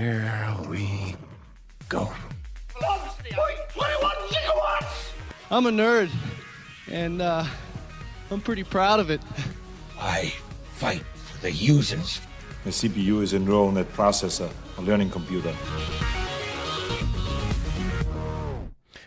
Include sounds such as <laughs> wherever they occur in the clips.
Here we go. I'm a nerd, and uh, I'm pretty proud of it. I fight for the users. The CPU is a neural net processor, a learning computer.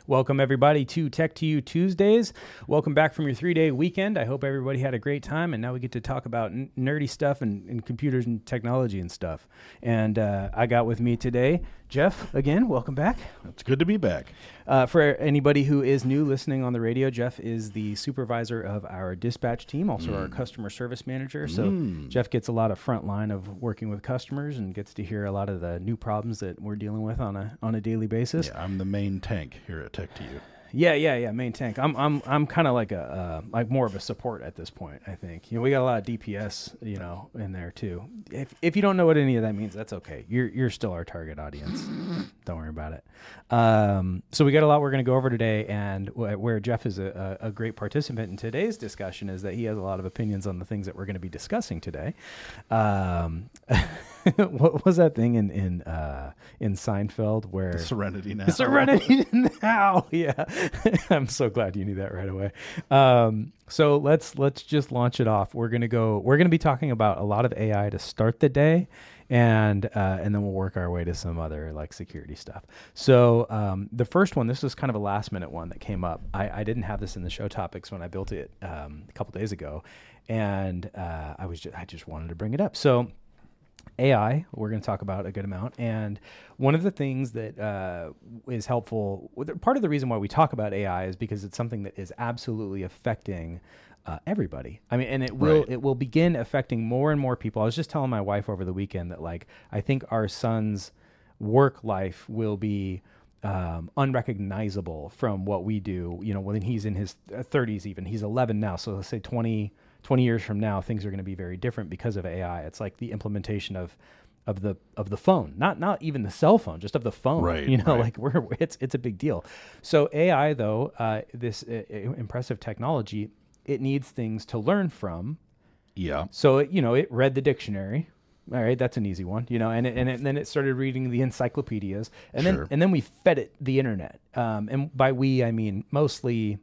Welcome, everybody, to Tech 2U Tuesdays. Welcome back from your three day weekend. I hope everybody had a great time, and now we get to talk about n- nerdy stuff and, and, computers and technology and stuff. And uh, I got with me today Jeff, again, welcome back. It's good to be back. Uh, for anybody who is new listening on the radio, Jeff is the supervisor of our dispatch team, also mm. our customer service manager. So mm. Jeff gets a lot of front line of working with customers and gets to hear a lot of the new problems that we're dealing with on a on a daily basis. Yeah, I'm the main tank here at Tech 2U. Yeah, yeah, yeah. Main tank. I'm I'm I'm kind of like a uh, like more of a support at this point. I think you know we got a lot of DPS you know in there too. If if you don't know what any of that means, that's okay. You're you're still our target audience. don't worry about it. Um, so we got a lot we're going to go over today, and wh- where Jeff is a, a, a, great participant in today's discussion is that he has a lot of opinions on the things that we're going to be discussing today. Um, <laughs> <laughs> what was that thing in in uh, in Seinfeld where Serenity now? Serenity <laughs> now. Yeah, <laughs> I'm so glad you knew that right away. Um, so let's let's just launch it off. We're gonna go. We're gonna be talking about a lot of AI to start the day, and uh, and then we'll work our way to some other like security stuff. So um, the first one, this is kind of a last minute one that came up. I, I didn't have this in the show topics when I built it um, a couple days ago, and uh, I was just, I just wanted to bring it up. So AI, we're going to talk about a good amount. And one of the things that uh, is helpful, part of the reason why we talk about AI is because it's something that is absolutely affecting uh, everybody. I mean, and it will right. it will begin affecting more and more people. I was just telling my wife over the weekend that like I think our son's work life will be um, unrecognizable from what we do. You know, when he's in his 30s, even he's 11 now, so let's say 20 20 years from now, things are going to be very different because of AI. It's like the implementation of of the of the phone, not not even the cell phone, just of the phone. Right. You know, right. like <laughs> we're it's it's a big deal. So AI though, uh, this uh, impressive technology, it needs things to learn from. Yeah. So it, you know, it read the dictionary. All right, that's an easy one, you know, and it, and, it, and then it started reading the encyclopedias, and sure. then and then we fed it the internet. Um, and by we, I mean mostly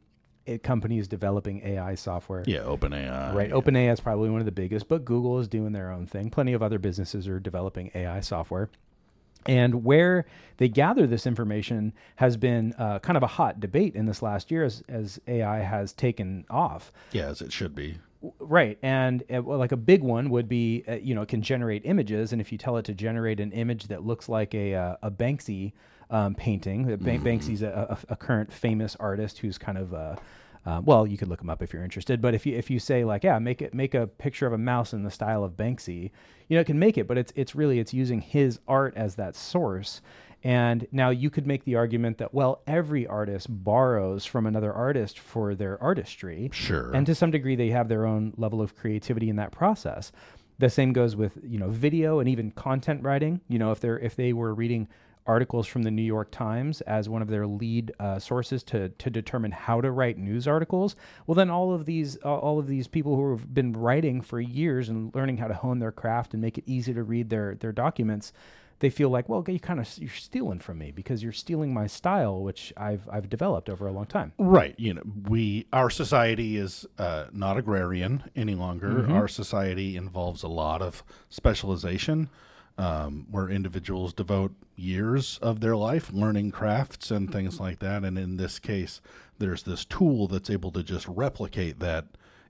companies developing AI software. Yeah, OpenAI. Right. OpenAI is probably one of the biggest, but Google is doing their own thing. Plenty of other businesses are developing AI software. And where they gather this information has been uh, kind of a hot debate in this last year as, as AI has taken off. Yeah, as it should be. Right, and uh, well, like a big one would be, uh, you know, it can generate images, and if you tell it to generate an image that looks like a uh, a Banksy um, painting, mm. Banksy's a, a, a, current famous artist who's kind of uh, uh, well, you could look him up if you're interested. But if you if you say like, yeah, make it make a picture of a mouse in the style of Banksy, you know, it can make it. But it's it's really it's using his art as that source. And now you could make the argument that well, every artist borrows from another artist for their artistry. Sure. And to some degree, they have their own level of creativity in that process. The same goes with you know video and even content writing. You know, if they're if they were reading articles from the New York Times as one of their lead uh, sources to to determine how to write news articles, well, then all of these uh, all of these people who have been writing for years and learning how to hone their craft and make it easy to read their their documents, they feel like, well, you kind of you're stealing from me because you're stealing my style, which I've I've developed over a long time. Right. You know, we our society is uh, not agrarian any longer. Mm-hmm. Our society involves a lot of specialization um, where individuals devote years of their life learning crafts and things like that. And in this case, there's this tool that's able to just replicate that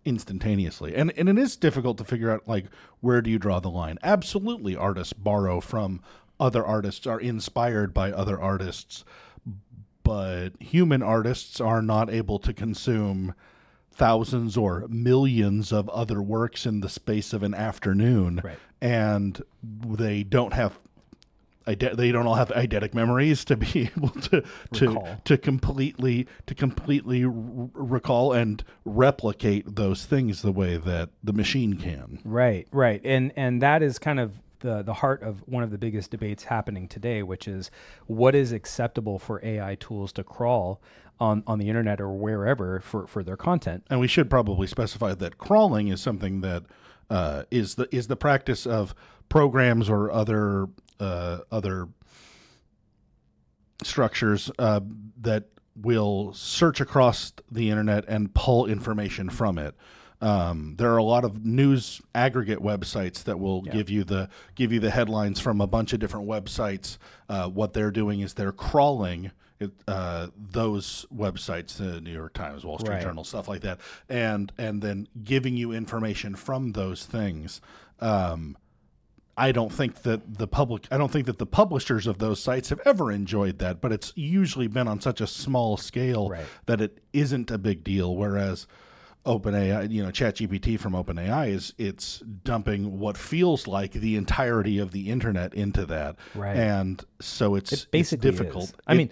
instantaneously. And and it is difficult to figure out like where do you draw the line? Absolutely artists borrow from other artists, are inspired by other artists, but human artists are not able to consume thousands or millions of other works in the space of an afternoon right. And they don't have they don't all have eidetic memories to be <laughs> able to to recall. to completely to completely r- recall and replicate those things the way that the machine can. Right, right, and and that is kind of the the heart of one of the biggest debates happening today, which is what is acceptable for AI tools to crawl on, on the internet or wherever for, for their content. And we should probably specify that crawling is something that uh, is the is the practice of programs or other uh, other structures uh, that will search across the internet and pull information from it. Um, there are a lot of news aggregate websites that will give you the give you the headlines from a bunch of different websites. Uh, what they're doing is they're crawling uh, those websites, the New York Times, Wall Street Right. Journal, stuff like that, and and then giving you information from those things. Um, I don't think that the public I don't think that the publishers of those sites have ever enjoyed that, but it's usually been on such a small scale Right. that it isn't a big deal. Whereas OpenAI, you know, ChatGPT from OpenAI is it's dumping what feels like the entirety of the internet into that, Right. And so it's It basically it's difficult. is. I It- mean,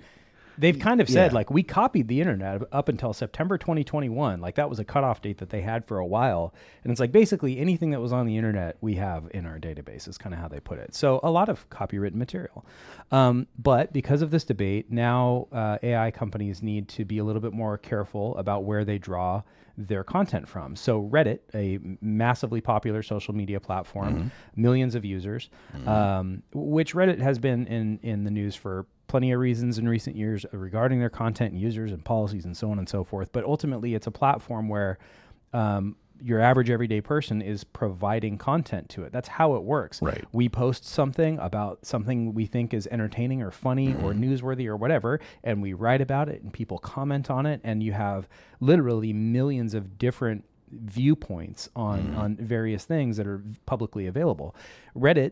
they've kind of said yeah. like we copied the internet up until September 2021. Like that was a cutoff date that they had for a while, and it's like basically anything that was on the internet we have in our database is kind of how they put it. So a lot of copywritten material, um, but because of this debate, now uh, AI companies need to be a little bit more careful about where they draw their content from. So Reddit, a massively popular social media platform, millions of users, um, which Reddit has been in in the news for plenty of reasons in recent years regarding their content and users and policies and so on and so forth. But ultimately, it's a platform where um, your average everyday person is providing content to it. That's how it works. Right. We post something about something we think is entertaining or funny <clears throat> or newsworthy or whatever, and we write about it, and people comment on it, and you have literally millions of different viewpoints on on various things that are publicly available. Reddit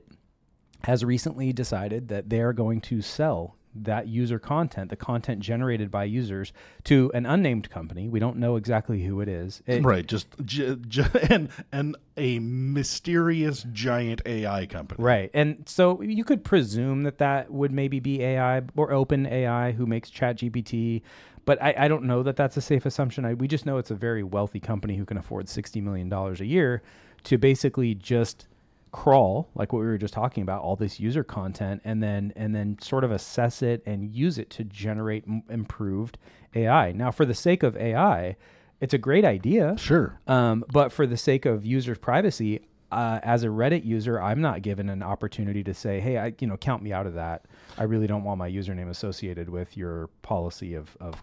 has recently decided that they're going to sell that user content, the content generated by users, to an unnamed company. We don't know exactly who it is. It- right, just j- j- <laughs> and and a mysterious giant AI company. Right. And so you could presume that that would maybe be AI or OpenAI who makes ChatGPT. But I, I don't know that that's a safe assumption. I, we just know it's a very wealthy company who can afford $60 million a year to basically just crawl like what we were just talking about all this user content and then and then sort of assess it and use it to generate m- improved AI. Now for the sake of AI, it's a great idea. Sure. Um, but for the sake of users' privacy, uh, as a Reddit user, I'm not given an opportunity to say, "Hey, I, you know, count me out of that. I really don't want my username associated with your policy of, of,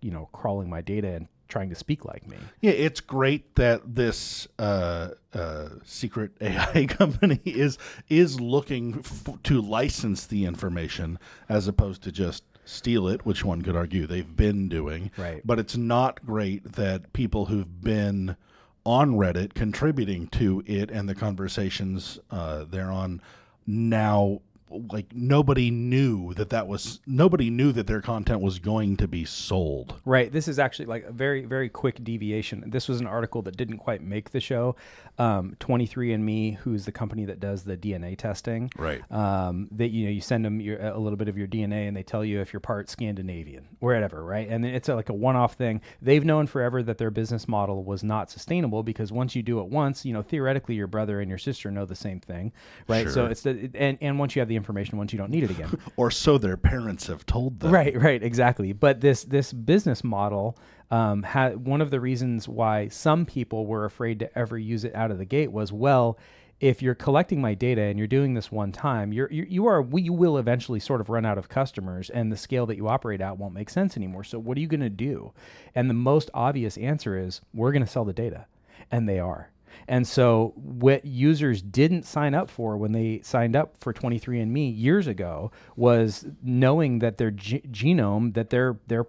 you know, crawling my data and trying to speak like me." Yeah, it's great that this uh, uh, secret <laughs> AI company is is looking f- to license the information as opposed to just steal it, which one could argue they've been doing. Right. But it's not great that people who've been on Reddit contributing to it and the conversations uh, thereon now like nobody knew that that was nobody knew that their content was going to be sold. Right. This is actually like a very, very quick deviation. This was an article that didn't quite make the show. Um, 23andMe, who's the company that does the DNA testing. Right. Um, that you know, you send them your, a little bit of your DNA, and they tell you if you're part Scandinavian, or whatever, right? And it's a, like a one-off thing. They've known forever that their business model was not sustainable because once you do it once, you know, theoretically, your brother and your sister know the same thing, right? So it's the and and once you have the information, once you don't need it again. <laughs> Or so their parents have told them. Right, right, exactly. But this this business model um, had one of the reasons why some people were afraid to ever use it out of the gate was well, if you're collecting my data and you're doing this one time, you're, you you are we- you will eventually sort of run out of customers, and the scale that you operate at won't make sense anymore. So what are you going to do? And the most obvious answer is we're going to sell the data, and they are. And so, what users didn't sign up for when they signed up for 23andMe years ago was knowing that their ge- genome, that their their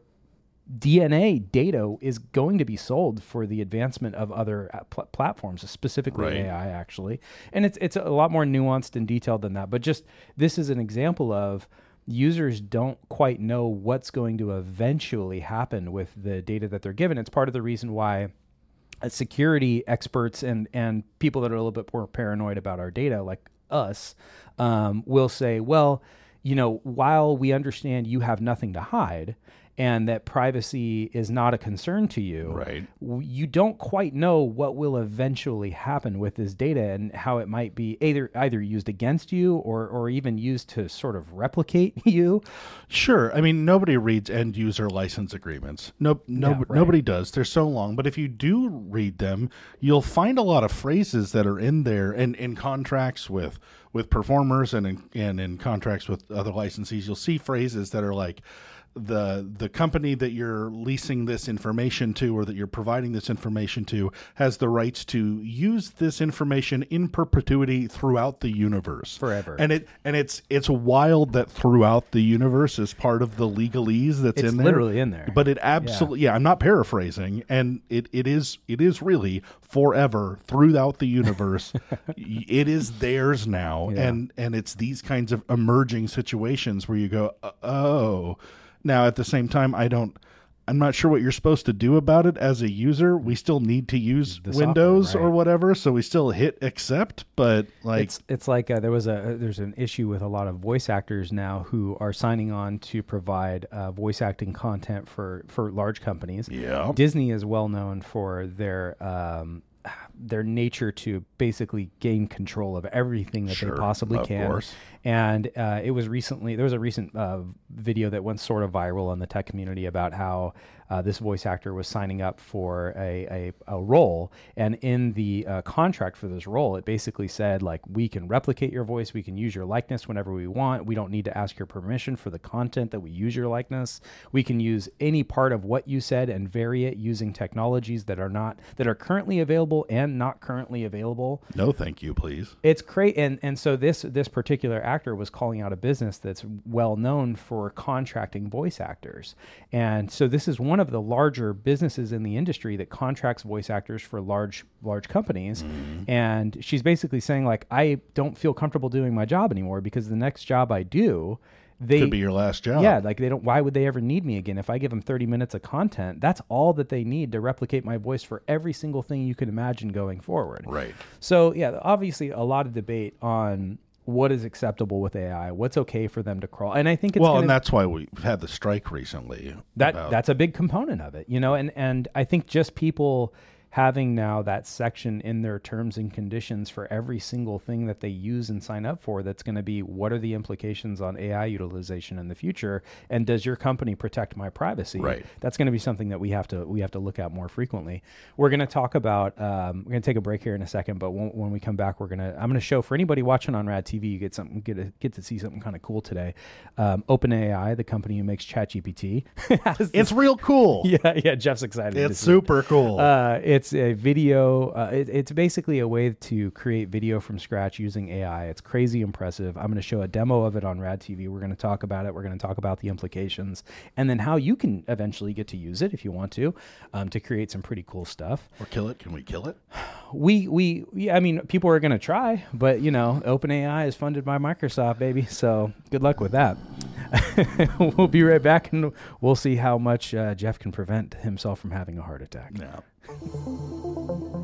DNA data is going to be sold for the advancement of other uh, pl- platforms, specifically Right. AI, actually. And it's it's a lot more nuanced and detailed than that. But just this is an example of users don't quite know what's going to eventually happen with the data that they're given. It's part of the reason why security experts and and people that are a little bit more paranoid about our data, like us, um, will say, well, you know, while we understand you have nothing to hide, and that privacy is not a concern to you, Right. you don't quite know what will eventually happen with this data and how it might be either either used against you or or even used to sort of replicate <laughs> you. Sure. I mean, nobody reads end user license agreements. No, no, Yeah, right. nobody does. They're so long. But if you do read them, you'll find a lot of phrases that are in there and in contracts with with performers and in, and in contracts with other licensees. You'll see phrases that are like the the company that you're leasing this information to or that you're providing this information to has the rights to use this information in perpetuity throughout the universe Forever. and it and it's it's wild that throughout the universe is part of the legalese that's It's in there. literally in there. But it absolutely yeah. I'm not paraphrasing, and it, it is it is really forever throughout the universe. <laughs> It is theirs now, Yeah. and and it's these kinds of emerging situations where you go "Uh, oh. Now at the same time, I don't. I'm not sure what you're supposed to do about it as a user. We still need to use The software, Windows or whatever, so we still hit accept. But like, it's it's like uh, there was a there's an issue with a lot of voice actors now who are signing on to provide uh, voice acting content for for large companies. Yeah. Disney is well known for their um, their nature to basically gain control of everything that Sure, they possibly of can. course. And uh, it was recently there was a recent uh, video that went sort of viral in the tech community about how uh, this voice actor was signing up for a, a, a role, and in the uh, contract for this role, it basically said like we can replicate your voice, we can use your likeness whenever we want. We don't need to ask your permission for the content that we use your likeness. We can use any part of what you said and vary it using technologies that are not that are currently available and not currently available no, thank you, please. it's great and and so this this particular actor was calling out a business that's well known for contracting voice actors and so this is one of the larger businesses in the industry that contracts voice actors for large large companies mm-hmm. and she's basically saying like i don't feel comfortable doing my job anymore because the next job i do they Could be your last job. yeah, like they don't. Why would they ever need me again? If I give them thirty minutes of content, that's all that they need to replicate my voice for every single thing you can imagine going forward. Right. So yeah, obviously a lot of debate on what is acceptable with AI, what's okay for them to crawl, and I think it's well, gonna, and that's why we've had the strike recently. that about- that's a big component of it, you know, and and I think just people having now that section in their terms and conditions for every single thing that they use and sign up for that's going to be what are the implications on AI utilization in the future and does your company protect my privacy Right. that's going to be something that we have to we have to look at more frequently we're going to talk about um, we're going to take a break here in a second but when, when we come back we're going to i'm going to show for anybody watching on rad tv you get something get to, get to see something kind of cool today um, openai the company who makes chatgpt <laughs> it's real cool. <laughs> yeah yeah jeff's excited It's see it. super cool. Uh, it's a video. Uh, it, it's basically a way to create video from scratch using AI. It's crazy impressive. I'm going to show a demo of it on Rad TV. We're going to talk about it. We're going to talk about the implications and then how you can eventually get to use it if you want to, um, to create some pretty cool stuff. or kill it. Can we kill it? We we yeah, I mean, people are going to try, but you know, OpenAI is funded by Microsoft, baby. So good luck with that. <laughs> we'll be right back, and we'll see how much uh, Jeff can prevent himself from having a heart attack. No. Thank you.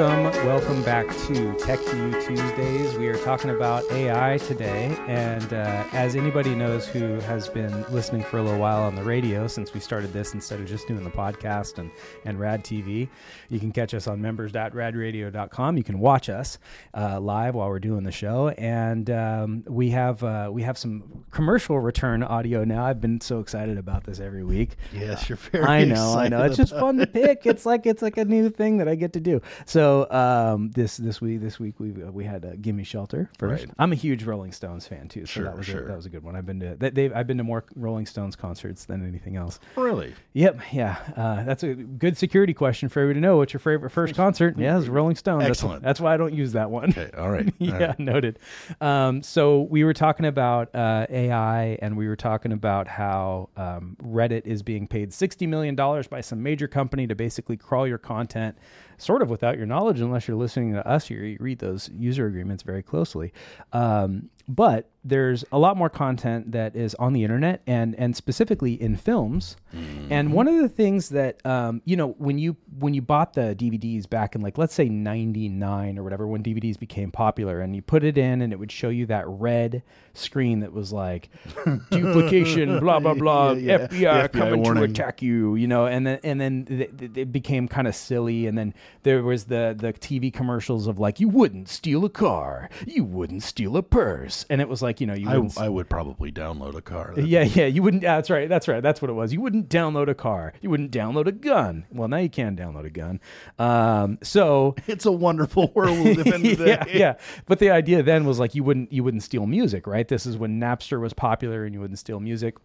Welcome, welcome back to Tech You Tuesdays. We are talking about AI today, and uh, as anybody knows who has been listening for a little while on the radio since we started this instead of just doing the podcast and and Rad TV, you can catch us on members.radradio.com. You can watch us uh, live while we're doing the show, and um, we have uh, we have some commercial return audio now. I've been so excited about this every week. Yes, you're very. I know, I know. It's just fun to pick. It's like it's like a new thing that I get to do. So um, this this week this week we we had uh, Gimme Shelter first. Right. I'm a huge Rolling Stones fan too, so Sure, that was a, that was a good one. I've been to they, they've, I've been to more Rolling Stones concerts than anything else. Really? Yep, yeah, uh, that's a good security question for everybody to know. What's your favorite first concert? Yeah, it's Rolling Stones. That's- Excellent. That's, why I don't use that one. Okay. All right. <laughs> All yeah, right. noted. Um, so we were talking about uh, AI, and we were talking about how um, Reddit is being paid sixty million dollars by some major company to basically crawl your content, sort of without your knowledge, unless you're listening to us. You read those user agreements very closely. Um, but there's a lot more content that is on the internet and and specifically in films. Mm-hmm. And one of the things that um, you know when you when you bought the DVDs back in like let's say '99 or whatever when DVDs became popular, and you put it in and it would show you that red screen that was like <laughs> duplication, blah blah blah, Yeah, yeah. FBI, FBI coming to attack you, you know, and then and then th- th- it became kind of silly, and then there was the the TV commercials of like you wouldn't steal a car, you wouldn't steal a purse, and it was like you know you I. I would probably download a car. That- yeah, yeah, you wouldn't. That's right. That's right. That's what it was. You wouldn't download a car. You wouldn't download a gun. Well, now you can download a gun. Um, so <laughs> It's a wonderful <laughs> world we live in today. yeah, yeah. But the idea then was like you wouldn't you wouldn't steal music, right? This is when Napster was popular and you wouldn't steal music.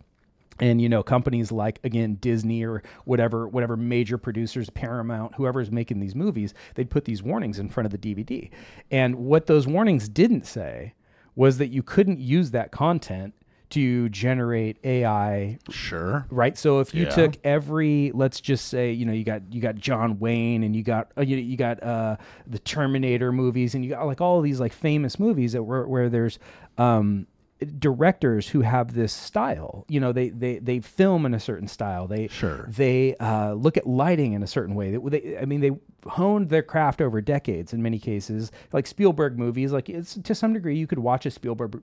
And you know companies like again Disney or whatever whatever major producers Paramount whoever's making these movies they'd put these warnings in front of the DVD. And what those warnings didn't say was that you couldn't use that content to generate AI Sure. right so if you Yeah. took every let's just say you know you got you got john wayne and you got uh, you, you got uh the terminator movies and you got like all these like famous movies that were where there's um directors who have this style you know they they they film in a certain style they Sure. they uh, look at lighting in a certain way. They, they, I mean, they honed their craft over decades. In many cases, like Spielberg movies, like it's to some degree, you could watch a Spielberg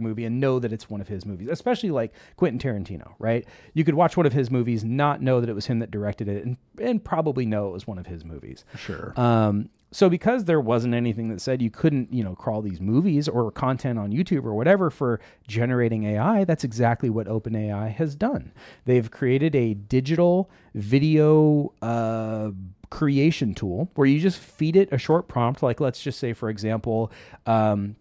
movie and know that it's one of his movies. Especially like Quentin Tarantino, right? You could watch one of his movies, not know that it was him that directed it, and and probably know it was one of his movies. Sure. Um, so because there wasn't anything that said you couldn't, you know, crawl these movies or content on YouTube or whatever for generating AI, that's exactly what OpenAI has done. They've created a digital video uh, creation tool where you just feed it a short prompt, like let's just say, for example. Um,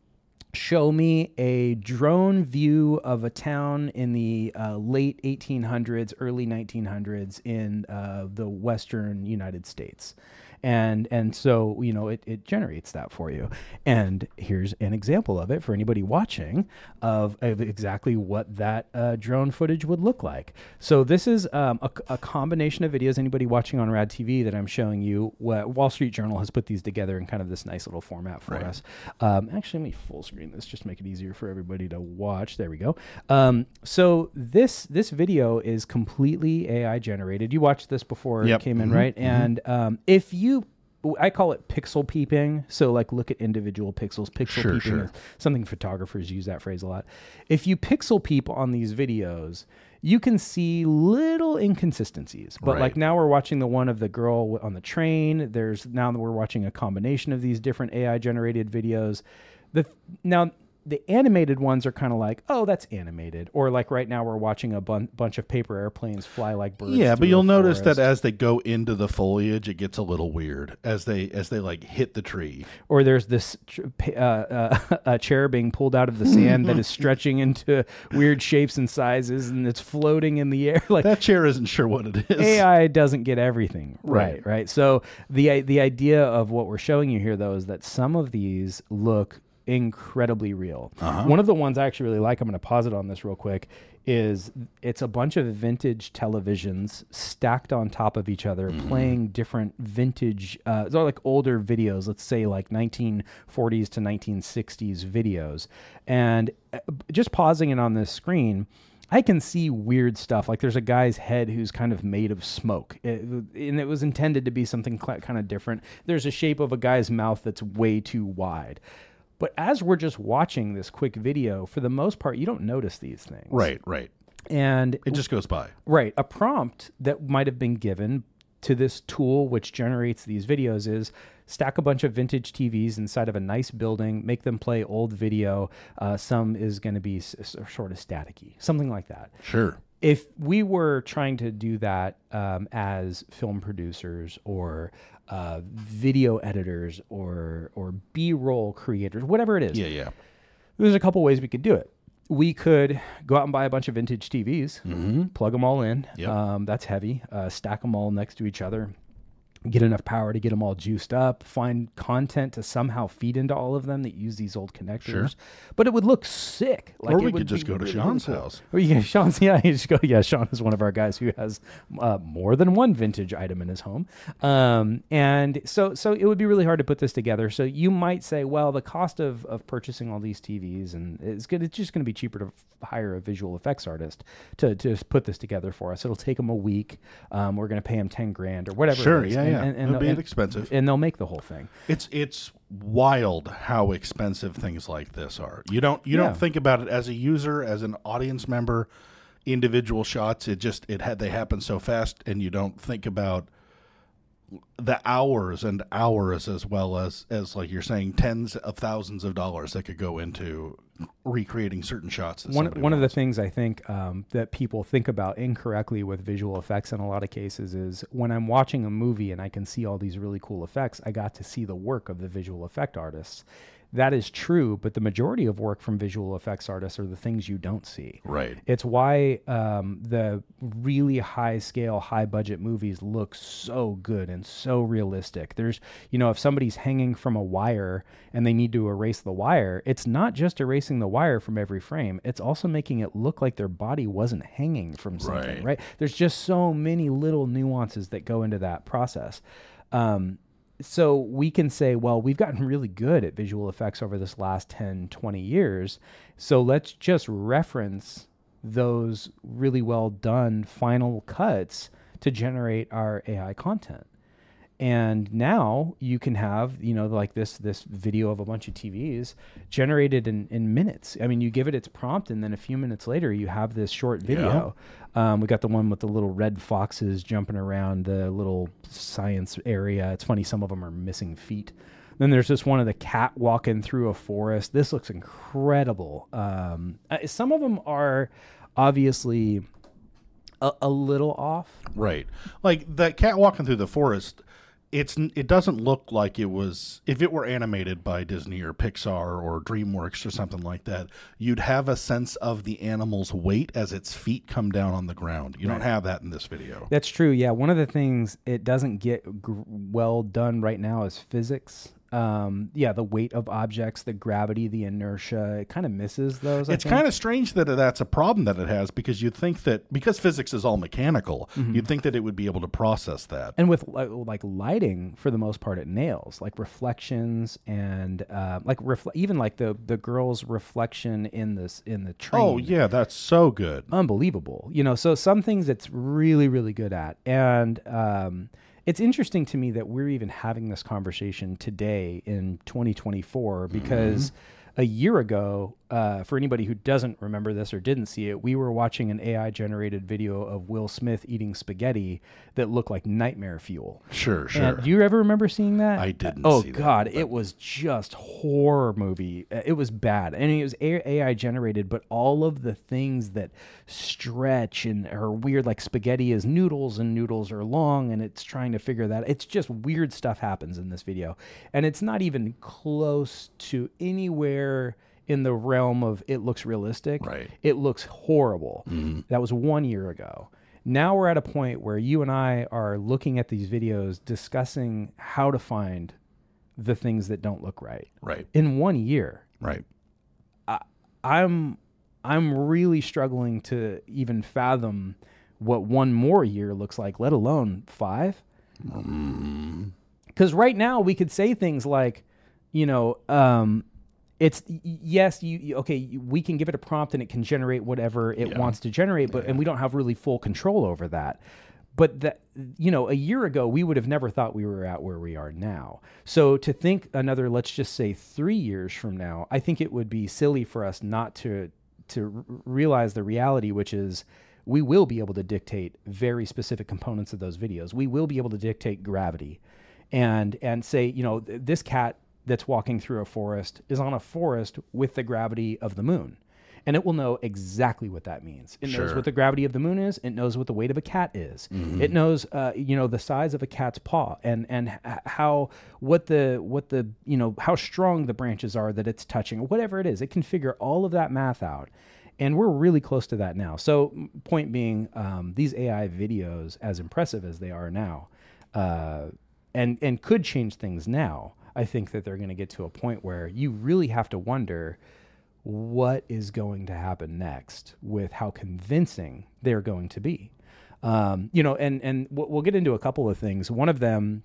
show me a drone view of a town in the uh, late 1800s, early 1900s in uh, the western United States. And and so you know it, it generates that for you. And here's an example of it for anybody watching of, of exactly what that uh, drone footage would look like. So this is um, a, a combination of videos. Anybody watching on Rad TV that I'm showing you, Wa- Wall Street Journal has put these together in kind of this nice little format for us. Um, actually, let me full screen this just to make it easier for everybody to watch. There we go. Um, so this this video is completely AI generated. You watched this before Yep. it came in, Mhm. right? And um, if you I call it pixel peeping. So, like, look at individual pixels. Pixel Sure, peeping sure. is something photographers use that phrase a lot. If you pixel peep on these videos, you can see little inconsistencies. But Right. like now we're watching the one of the girl on the train. There's now that we're watching a combination of these different AI generated videos. The now the animated ones are kind of like, oh, that's animated. Or like right now we're watching a bun- bunch of paper airplanes fly like birds. yeah, but you'll notice that as they go into the foliage, it gets a little weird as they as they like hit the tree. or there's this uh, uh, <laughs> a chair being pulled out of the sand that is <laughs> stretching into weird shapes and sizes and it's floating in the air <laughs> like That chair isn't sure what it is. AI doesn't get everything right, Right. right. So the the idea of what we're showing you here though is that some of these look incredibly real. Uh-huh. One of the ones I actually really like, I'm going to pause it on this real quick, is it's a bunch of vintage televisions stacked on top of each other, Mm-hmm. playing different vintage, uh, they're like older videos, let's say like 1940s to 1960s videos. And uh, just pausing it on this screen, I can see weird stuff. Like there's a guy's head who's kind of made of smoke, It- and it was intended to be something cl- kind of different. There's a shape of a guy's mouth that's way too wide. But as we're just watching this quick video, for the most part, you don't notice these things. Right, right. And It just goes by. Right. A prompt that might have been given to this tool which generates these videos is stack a bunch of vintage TVs inside of a nice building, make them play old video. Uh, some is going to be s- sort of staticky, something like that. Sure. If we were trying to do that um, as film producers or uh, video editors or or B-roll creators, whatever it is, Yeah, yeah. there's a couple ways we could do it. We could go out and buy a bunch of vintage TVs, plug them all in. Yep. Um, that's heavy. Uh, stack them all next to each other. Get enough power to get them all juiced up, find content to somehow feed into all of them that use these old connectors. Sure. But it would look sick. Like or it we would could just go to really, Sean's cool. house. Or yeah, Sean's <laughs> yeah, you just go. Yeah, Sean is one of our guys who has uh, more than one vintage item in his home, um, and so so it would be really hard to put this together. So you might say, well, the cost of of purchasing all these TVs and it's good. It's just going to be cheaper to hire a visual effects artist to to just put this together for us. It'll take them a week. Um, we're going to pay them ten grand or whatever. Sure, yeah, yeah. And, and, It'll be and- expensive. and they'll make the whole thing. It's it's wild how expensive things like this are. You don't you Yeah. don't think about it as a user, as an audience member, individual shots. It just it had they happen so fast, and you don't think about the hours and hours as well as as like you're saying tens of thousands of dollars that could go into recreating certain shots. One one of the things I think um, that people think about incorrectly with visual effects in a lot of cases is when I'm watching a movie and I can see all these really cool effects, I got to see the work of the visual effect artists. That is true, but the majority of work from visual effects artists are the things you don't see. Right. It's why um, the really high scale, high budget movies look so good and so realistic. There's, you know, if somebody's hanging from a wire and they need to erase the wire, it's not just erasing the wire from every frame, it's also making it look like their body wasn't hanging from something, Right. right? There's just so many little nuances that go into that process. Um, so we can say, well, we've gotten really good at visual effects over this last 10, 20 years. So let's just reference those really well done final cuts to generate our AI content. And now you can have, you know, like this this video of a bunch of TVs generated in, in minutes. I mean, you give it its prompt, and then a few minutes later, you have this short video. Um, we got the one with the little red foxes jumping around the little science area. It's funny, some of them are missing feet. Then there's this one of the cat walking through a forest. This looks incredible. Um, uh, some of them are obviously a, a little off. Right. Like that cat walking through the forest, it's it doesn't look like it was if it were animated by Disney or Pixar or DreamWorks or something like that, you'd have a sense of the animal's weight as its feet come down on the ground. You don't have that in this video. That's true. Yeah, one of the things it doesn't get gr- well done right now is physics. Um, yeah, the weight of objects, the gravity, the inertia, it kind of misses those. I It's kind of strange that that's a problem that it has because you'd think that because physics is all mechanical, you'd think that it would be able to process that. and with like lighting for the most part it nails like reflections and uh, like refle- even like the the girl's reflection in this in the train Oh yeah, that's so good. unbelievable. You know, so some things it's really, really good at. And um, it's interesting to me that we're even having this conversation today in 2024 mm-hmm. because a year ago, uh, for anybody who doesn't remember this or didn't see it, we were watching an AI generated video of Will Smith eating spaghetti that looked like nightmare fuel. Sure, sure. And do you ever remember seeing that? I didn't Oh see that, God, it was just horror movie. Uh, It was bad, and it was AI generated, but all of the things that stretch and are weird, like spaghetti is noodles and noodles are long, and it's trying to figure that. It's just weird stuff happens in this video, and it's not even close to anywhere in the realm of it looks realistic. Right. It looks horrible. That was one year ago. Now we're at a point where you and I are looking at these videos discussing how to find the things that don't look right. right. In one year, Right. I'm I'm really struggling to even fathom what one more year looks like, let alone 5. Cuz right now we could say things like, you know, um it's yes, you, you okay. you- We can give it a prompt and it can generate whatever it wants to generate, but and we don't have really full control over that. But that you know, a year ago we would have never thought we were at where we are now. So to think another, let's just say three years from now, I think it would be silly for us not to to r- realize the reality, which is we will be able to dictate very specific components of those videos. We will be able to dictate gravity, and and say, you know, th- this cat that's walking through a forest is on a forest with the gravity of the moon. And it will know exactly what that means. It knows what the gravity of the moon is. It knows what the weight of a cat is. It knows, uh, you know, the size of a cat's paw and and how what the what the you know how strong the branches are that it's touching or whatever it is. It can figure all of that math out, and we're really close to that now. So, point being, um, these AI videos, as impressive as they are now, uh, and and could change things now. I think that they're going to get to a point where you really have to wonder what is going to happen next with how convincing they're going to be. Um, you know, and and we'll we'll get into a couple of things. One of them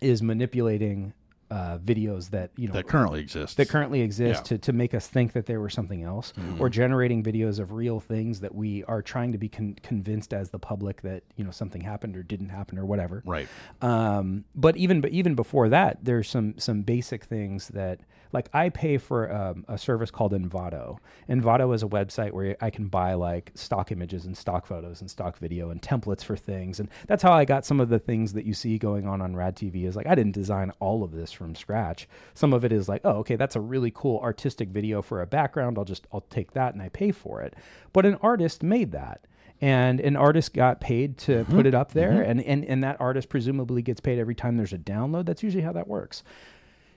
is manipulating uh, videos that you know that currently exist that currently exist Yeah. to, to make us think that they were something else or generating videos of real things that we are trying to be con- convinced as the public that you know something happened or didn't happen or whatever right. um, but even but even before that there's some some basic things that like i pay for um, a service called envato. Envato is a website where i can buy like stock images and stock photos and stock video and templates for things. And that's how i got some of the things that you see going on on rad tv is like i didn't design all of this from scratch. Some of it is like oh okay that's a really cool artistic video for a background. I'll just i'll take that and i pay for it. But an artist made that. And an artist got paid to put it up there. And, and and that artist presumably gets paid every time there's a download. That's usually how that works.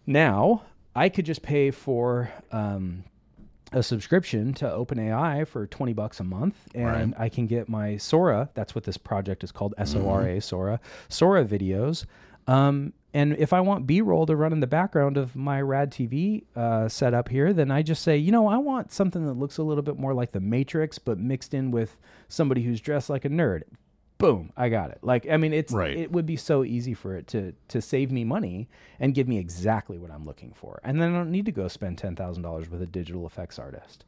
Now i could just pay for um, a subscription to OpenAI for 20 bucks a month and I can get my Sora, that's what this project is called, S-O-R-A, Sora, Sora videos. Um, and if I want B-roll to run in the background of my Rad TV uh, setup here, then I just say, you know, I want something that looks a little bit more like the Matrix, but mixed in with somebody who's dressed like a nerd. Boom, I got it. Like, I mean, it's Right. it would be so easy for it to to save me money and give me exactly what I'm looking for, and then I don't need to go spend ten thousand dollars with a digital effects artist.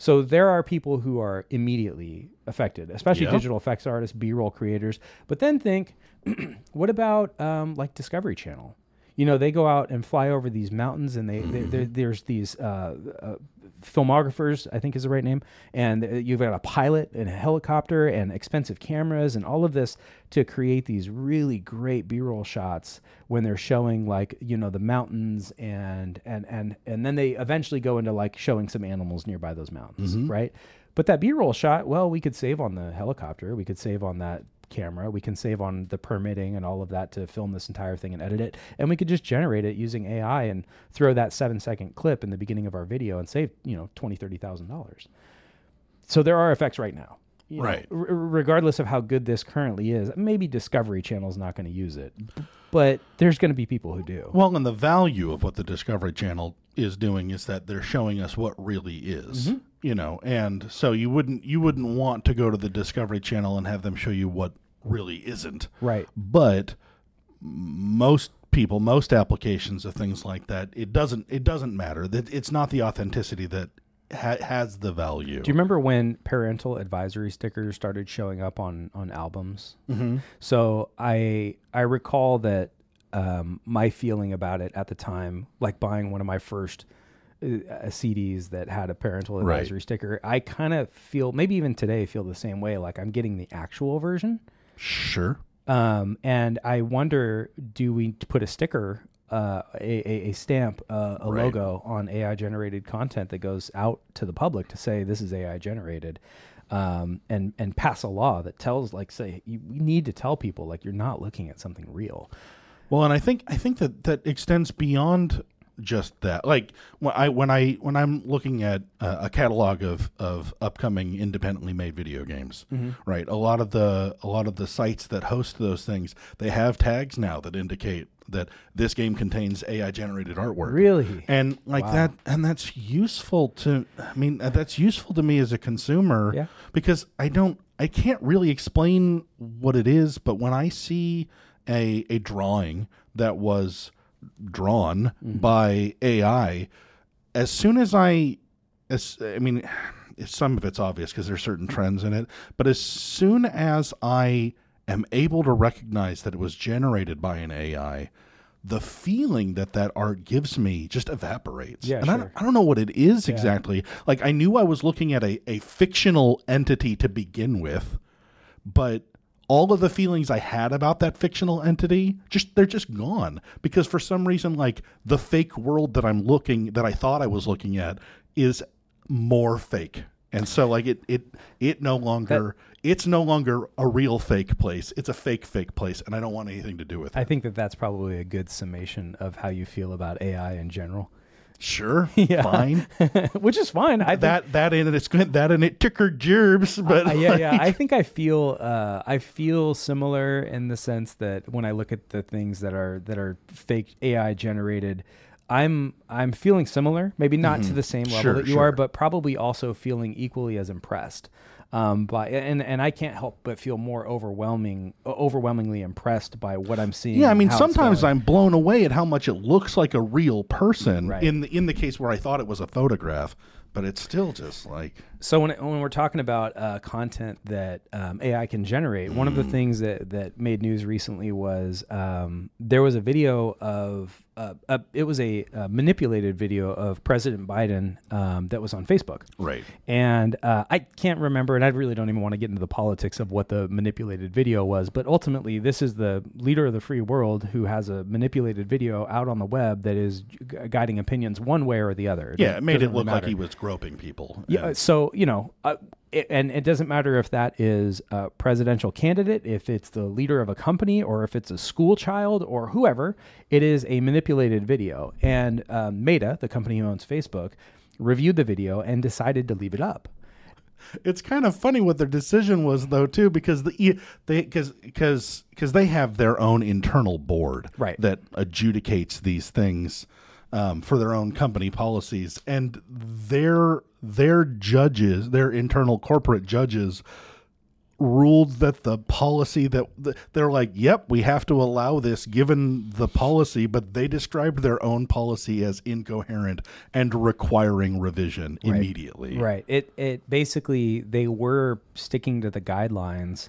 So there are people who are immediately affected, especially Yeah. digital effects artists, B-roll creators. But then think, <clears throat> what about um, like Discovery Channel? You know, they go out and fly over these mountains, and they, they, they there's these uh, uh, filmographers, I think is the right name, and you've got a pilot and a helicopter and expensive cameras and all of this to create these really great B-roll shots when they're showing like you know the mountains and and and and then they eventually go into like showing some animals nearby those mountains, right? But that B-roll shot, well, we could save on the helicopter, we could save on that camera, we can save on the permitting and all of that to film this entire thing and edit it, and we could just generate it using AI and throw that seven second clip in the beginning of our video and save you know twenty thirty thousand dollars. So there are effects right now. You know, Right. r- regardless of how good this currently is, maybe Discovery Channel is not going to use it, but there's going to be people who do. Well, and the value of what the Discovery Channel is doing is that they're showing us what really is. Mm-hmm. You know, and so you wouldn't you wouldn't want to go to the Discovery Channel and have them show you what really isn't. Right. But most people, most applications of things like that, it doesn't it doesn't matter. That it's not the authenticity that ha- has the value. Do you remember when parental advisory stickers started showing up on on albums? Mm-hmm. So I I recall that um, my feeling about it at the time, like buying one of my first uh, CDs that had a parental Right. advisory sticker, I kind of feel maybe even today feel the same way. Like I'm getting the actual version. Sure. Um, and I wonder, do we put a sticker, uh, a, a, a stamp, uh, a Right. logo on AI generated content that goes out to the public to say this is AI generated, um, and and pass a law that tells, like, say, you, we need to tell people like you're not looking at something real. Well, and I think I think that that extends beyond just that. Like when I when I when I'm looking at uh, a catalog of of upcoming independently made video games, right? A lot of the a lot of the sites that host those things, they have tags now that indicate that this game contains AI generated artwork. Really? And like Wow. that and that's useful to I mean uh, that's useful to me as a consumer Yeah. because I don't I can't really explain what it is, but when I see a a drawing that was drawn mm-hmm. by AI, as soon as I as I mean some of it's obvious because there's certain trends in it, but as soon as I am able to recognize that it was generated by an AI, the feeling that that art gives me just evaporates. Yeah, and I, sure. don't, I don't know what it is exactly. Like I knew I was looking at a, a fictional entity to begin with, but all of the feelings I had about that fictional entity just they're just gone because for some reason like the fake world that I'm looking that I thought I was looking at is more fake. And so like it it it no longer it's no longer a real fake place. It's a fake fake place and I don't want anything to do with it. I think that that's probably a good summation of how you feel about AI in general. Sure, <laughs> Yeah. fine. <laughs> which is fine. I think- that that and it's good. That and it took her gerbs, but Uh, yeah, like- yeah. I think I feel uh, I feel similar in the sense that when I look at the things that are that are fake AI generated, I'm I'm feeling similar. Maybe not to the same level Mm-hmm. Sure, that you are, but probably also feeling equally as impressed. Um, by and and I can't help but feel more overwhelming, overwhelmingly impressed by what I'm seeing. Yeah, I mean, sometimes. I'm blown away at how much it looks like a real person. Right. In the in the case where I thought it was a photograph, but it's still just like So when when we're talking about uh, content that um, AI can generate, one of the things that that made news recently was um, there was a video of uh, uh, it was a, uh manipulated video of President Biden um, that was on Facebook. Right. And uh, I can't remember, and I really don't even want to get into the politics of what the manipulated video was. But ultimately, this is the leader of the free world who has a manipulated video out on the web that is gu- guiding opinions one way or the other. yeah, it made it look really like he was groping people. Yeah. So you know, uh, it, and it doesn't matter if that is a presidential candidate, if it's the leader of a company, or if it's a school child or whoever. It is a manipulated video, and um, Meta, the company who owns Facebook, reviewed the video and decided to leave it up. it's kind of funny what their decision was though too because the they because because because they have their own internal board Right. that adjudicates these things um, for their own company policies and their their judges their internal corporate judges ruled that the policy that they're like yep we have to allow this given the policy but they described their own policy as incoherent and requiring revision immediately Right. It it basically they were sticking to the guidelines.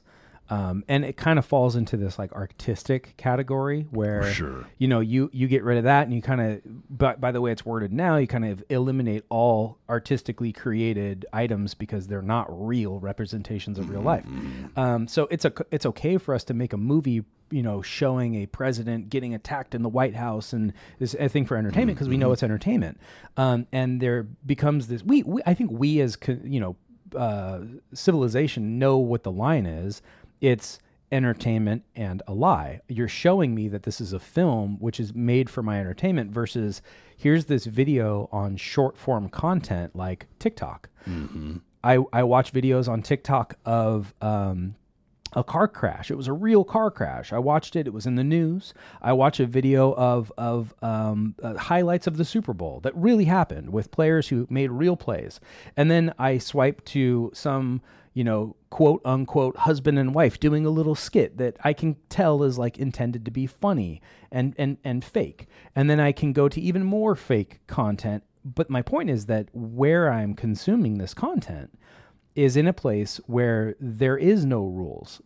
Um, and it kind of falls into this like artistic category where Sure. you know you you get rid of that and you kind of but by the way it's worded now you kind of eliminate all artistically created items because they're not real representations of real life. Um, so it's a it's okay for us to make a movie you know showing a president getting attacked in the white house and this a thing for entertainment because we know it's entertainment. Um, and there becomes this we, we i think we as co- you know uh, civilization know what the line is it's entertainment and a lie. You're showing me that this is a film which is made for my entertainment versus here's this video on short form content like TikTok. I, I watch videos on TikTok of um, a car crash. It was a real car crash. I watched it. It was in the news. I watch a video of of um, uh, highlights of the Super Bowl that really happened with players who made real plays, and then I swipe to some you know quote unquote husband and wife doing a little skit that I can tell is like intended to be funny and and and fake, and then I can go to even more fake content. But my point is that where I'm consuming this content is in a place where there is no rules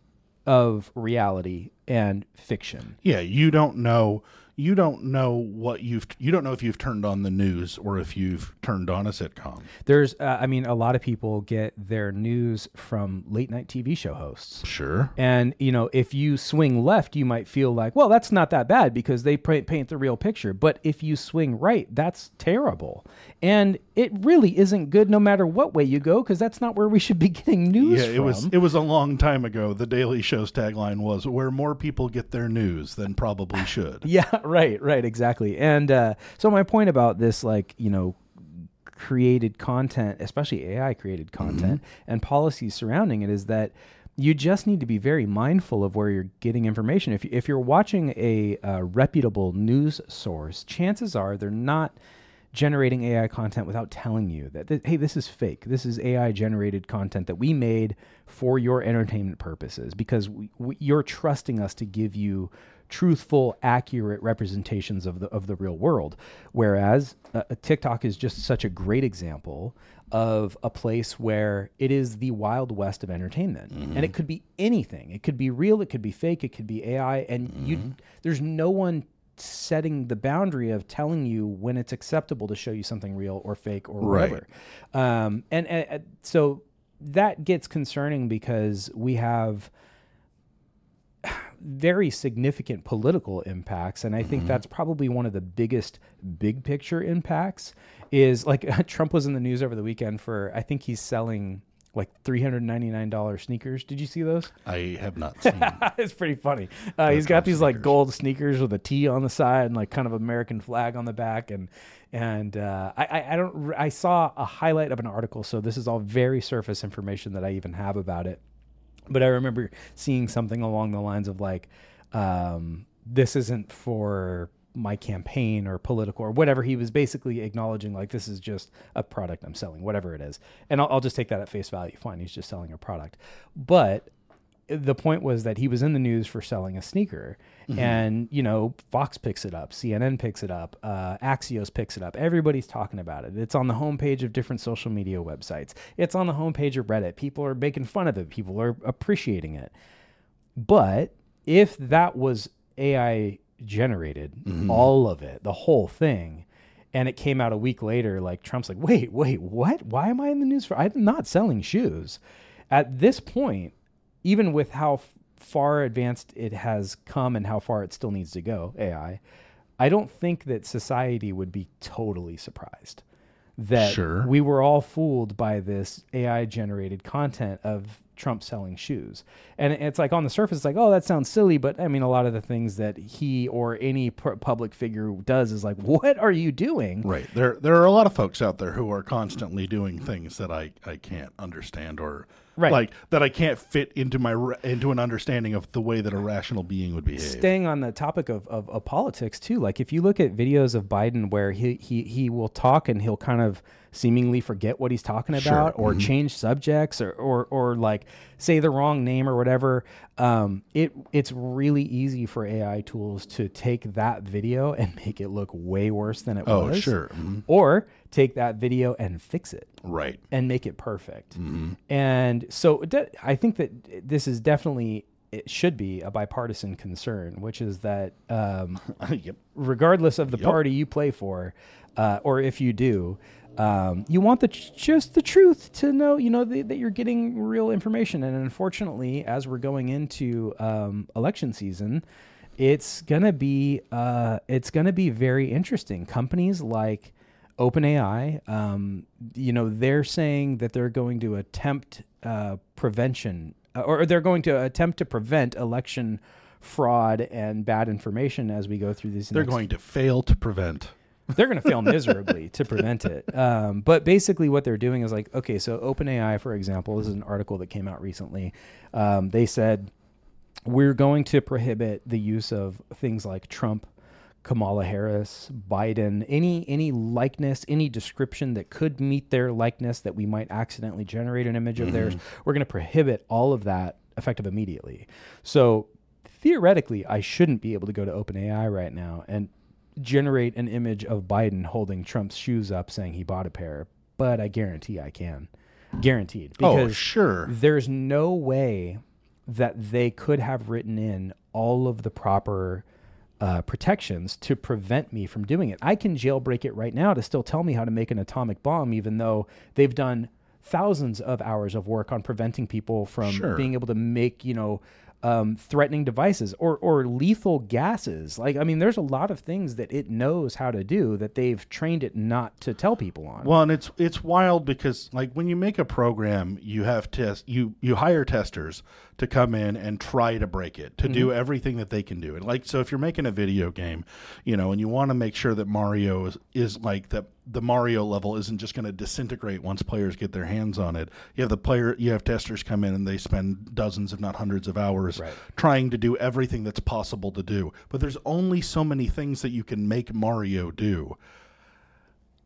of reality and fiction. Yeah, you don't know. You don't know what you've. You don't know if you've turned on the news or if you've turned on a sitcom. There's, uh, I mean, a lot of people get their news from late night TV show hosts. Sure. And, you know, if you swing left, you might feel like, well, that's not that bad because they pa- paint the real picture. But if you swing right, that's terrible. And it really isn't good no matter what way you go because that's not where we should be <laughs> getting news Yeah, it was. It was a long time ago. The Daily Show's tagline was "Where more people get their news than probably <laughs> should." Yeah, right, right, exactly. And uh, so my point about this, like you know, created content, especially AI created content, and policies surrounding it, is that you just need to be very mindful of where you're getting information. If you, if you're watching a uh, reputable news source, chances are they're not generating AI content without telling you that, th- hey, this is fake. This is AI generated content that we made for your entertainment purposes because we, we, you're trusting us to give you truthful, accurate representations of the of the real world. Whereas uh, TikTok is just such a great example of a place where it is the wild west of entertainment, and it could be anything. It could be real. It could be fake. It could be AI, and you there's no one setting the boundary of telling you when it's acceptable to show you something real or fake or Right. whatever. Um, and, and and so that gets concerning because we have very significant political impacts and i think that's probably one of the biggest big picture impacts is like <laughs> trump was in the news over the weekend for i think he's selling like three hundred ninety nine dollar sneakers. Did you see those? I have not <laughs> seen. it's pretty funny. Uh, he's got these like gold sneakers with a T on the side and like kind of American flag on the back, and and uh, I, I I don't I saw a highlight of an article, so this is all very surface information that I even have about it. But I remember seeing something along the lines of like, um, this isn't for my campaign or political or whatever. He was basically acknowledging like this is just a product I'm selling, whatever it is, and I'll, I'll just take that at face value. Fine, he's just selling a product, but the point was that he was in the news for selling a sneaker. And you know fox picks it up cnn picks it up uh, axios picks it up. Everybody's talking about it. It's on the homepage of different social media websites. It's on the homepage of reddit. People are making fun of it. People are appreciating it. But if that was ai generated all of it the whole thing and it came out a week later like trump's like wait wait what? Why am i in the news for i'm not selling shoes. At this point even with how f- far advanced it has come and how far it still needs to go ai i don't think that society would be totally surprised that Sure. we were all fooled by this ai generated content of trump selling shoes and it's like on the surface it's like oh that sounds silly but i mean a lot of the things that he or any pu- public figure does is like what are you doing Right. There there are a lot of folks out there who are constantly doing things that I, I can't understand or Right. like that I can't fit into my into an understanding of the way that a rational being would behave. staying on the topic of, of, of politics too like if you look at videos of biden where he, he he will talk and he'll kind of seemingly forget what he's talking about or change subjects or, or or like say the wrong name or whatever um it it's really easy for ai tools to take that video and <laughs> make it look way worse than it Oh, was sure. Mhm. or take that video and fix it Right. and make it perfect. And so de- I think that this is definitely it should be a bipartisan concern, which is that um, <laughs> yep. regardless of the party you play for, uh, or if you do, um, you want the just the truth to know, you know, th- that you're getting real information. And unfortunately, as we're going into um, election season, it's gonna be uh, it's gonna be very interesting. Companies like OpenAI, um, you know, they're saying that they're going to attempt uh, prevention, uh, or they're going to attempt to prevent election fraud and bad information as we go through these. They're going to fail to prevent. <laughs> they're going to fail <laughs> miserably to prevent it. Um, but basically, what they're doing is like, okay, so OpenAI, for example, this is an article that came out recently. Um, they said we're going to prohibit the use of things like Trump, Kamala Harris, Biden, any any likeness, any description that could meet their likeness that we might accidentally generate an image of mm-hmm. theirs. We're going to prohibit all of that effective immediately. So theoretically, I shouldn't be able to go to OpenAI right now and generate an image of Biden holding Trump's shoes up saying he bought a pair, but I guarantee I can. Guaranteed. Oh, Because sure. there's no way that they could have written in all of the proper uh, protections to prevent me from doing it. I can jailbreak it right now to still tell me how to make an atomic bomb, even though they've done thousands of hours of work on preventing people from Sure. being able to make, you know, um, threatening devices or or lethal gases. Like, I mean, there's a lot of things that it knows how to do that they've trained it not to tell people on. Well, and it's it's wild because like when you make a program, you have test you you hire testers to come in and try to break it, to do mm-hmm. everything that they can do. And like so if you're making a video game, you know, and you want to make sure that Mario is, is like that the Mario level isn't just going to disintegrate once players get their hands on it. You have the player you have testers come in and they spend dozens if not hundreds of hours Right. trying to do everything that's possible to do. But there's only so many things that you can make Mario do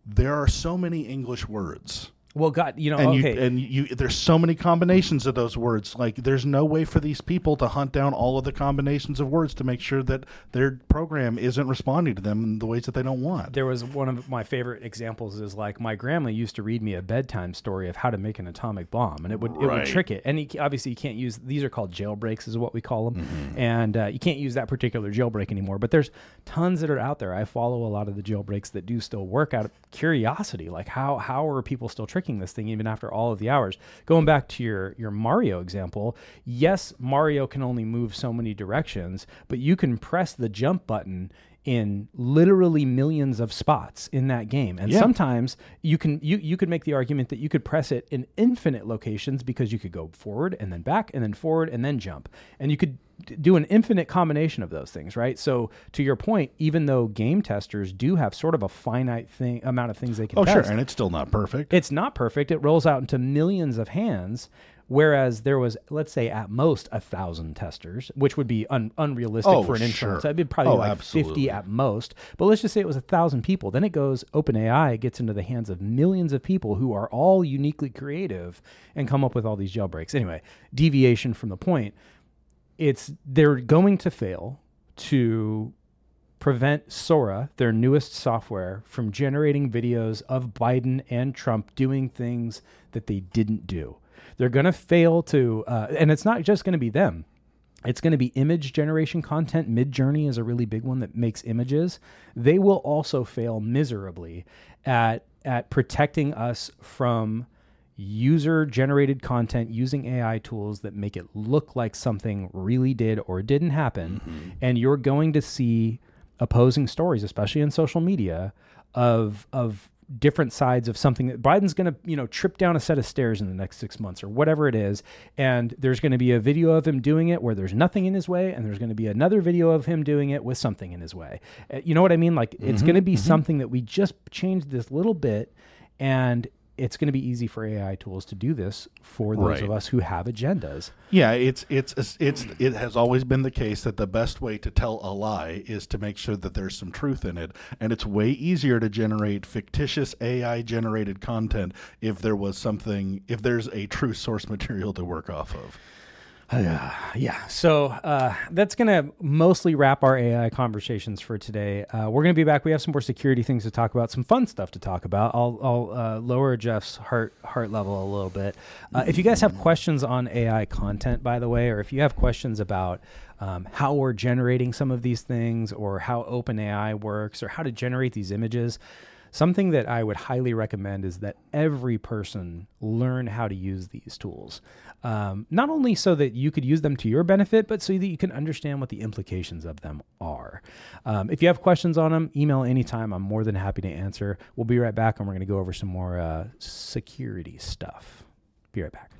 there are so many English words. Well, God, you know, And okay. you and you there's so many combinations of those words. Like there's no way for these people to hunt down all of the combinations of words to make sure that their program isn't responding to them in the ways that they don't want. there was one of my favorite examples is like my grandma used to read me a bedtime story of how to make an atomic bomb and it would it would trick it and you, obviously you can't use these are called jailbreaks is what we call them Mm-hmm. and uh, you can't use that particular jailbreak anymore but there's tons that are out there i follow a lot of the jailbreaks that do still work out of curiosity like how how are people still tricking this thing even after all of the hours going back to your your mario example yes mario can only move so many directions but you can press the jump button in literally millions of spots in that game. And Yeah. sometimes you can you you could make the argument that you could press it in infinite locations because you could go forward and then back and then forward and then jump. And you could do an infinite combination of those things, right? So to your point, even though game testers do have sort of a finite thing amount of things they can Oh, sure, and it's still not perfect. it's not perfect. It rolls out into millions of hands. Whereas there was, let's say, at most a thousand testers, which would be un- unrealistic Oh, for an sure. insurance. It'd be probably Oh, like absolutely. fifty at most. But let's just say it was a thousand people. Then it goes OpenAI gets into the hands of millions of people who are all uniquely creative and come up with all these jailbreaks. Anyway, deviation from the point. It's they're going to fail to prevent Sora, their newest software, from generating videos of Biden and Trump doing things that they didn't do. They're going to fail to, uh, and it's not just going to be them. It's going to be image generation content. Midjourney is a really big one that makes images. They will also fail miserably at at protecting us from user generated content using AI tools that make it look like something really did or didn't happen. Mm-hmm. And you're going to see opposing stories, especially in social media, of of different sides of something that Biden's going to, you know, trip down a set of stairs in the next 6 months or whatever it is, and there's going to be a video of him doing it where there's nothing in his way and there's going to be another video of him doing it with something in his way. Uh, You know what I mean? Like it's going to mm-hmm. be mm-hmm. something that we just changed this little bit and it's going to be easy for AI tools to do this for those Right. of us who have agendas. Yeah, it's it's it's it has always been the case that the best way to tell a lie is to make sure that there's some truth in it, and it's way easier to generate fictitious AI generated content if there was something if there's a true source material to work off of. <sighs> Yeah. So uh, that's going to mostly wrap our AI conversations for today. Uh, we're going to be back. We have some more security things to talk about, some fun stuff to talk about. I'll, I'll uh, lower Jeff's heart heart level a little bit. Uh, if you guys have questions on AI content, by the way, or if you have questions about um, how we're generating some of these things, or how OpenAI works, or how to generate these images. Something that I would highly recommend is that every person learn how to use these tools. Um, not only so that you could use them to your benefit, but so that you can understand what the implications of them are. Um, if you have questions on them, email anytime. I'm more than happy to answer. We'll be right back and we're going to go over some more uh, security stuff. Be right back.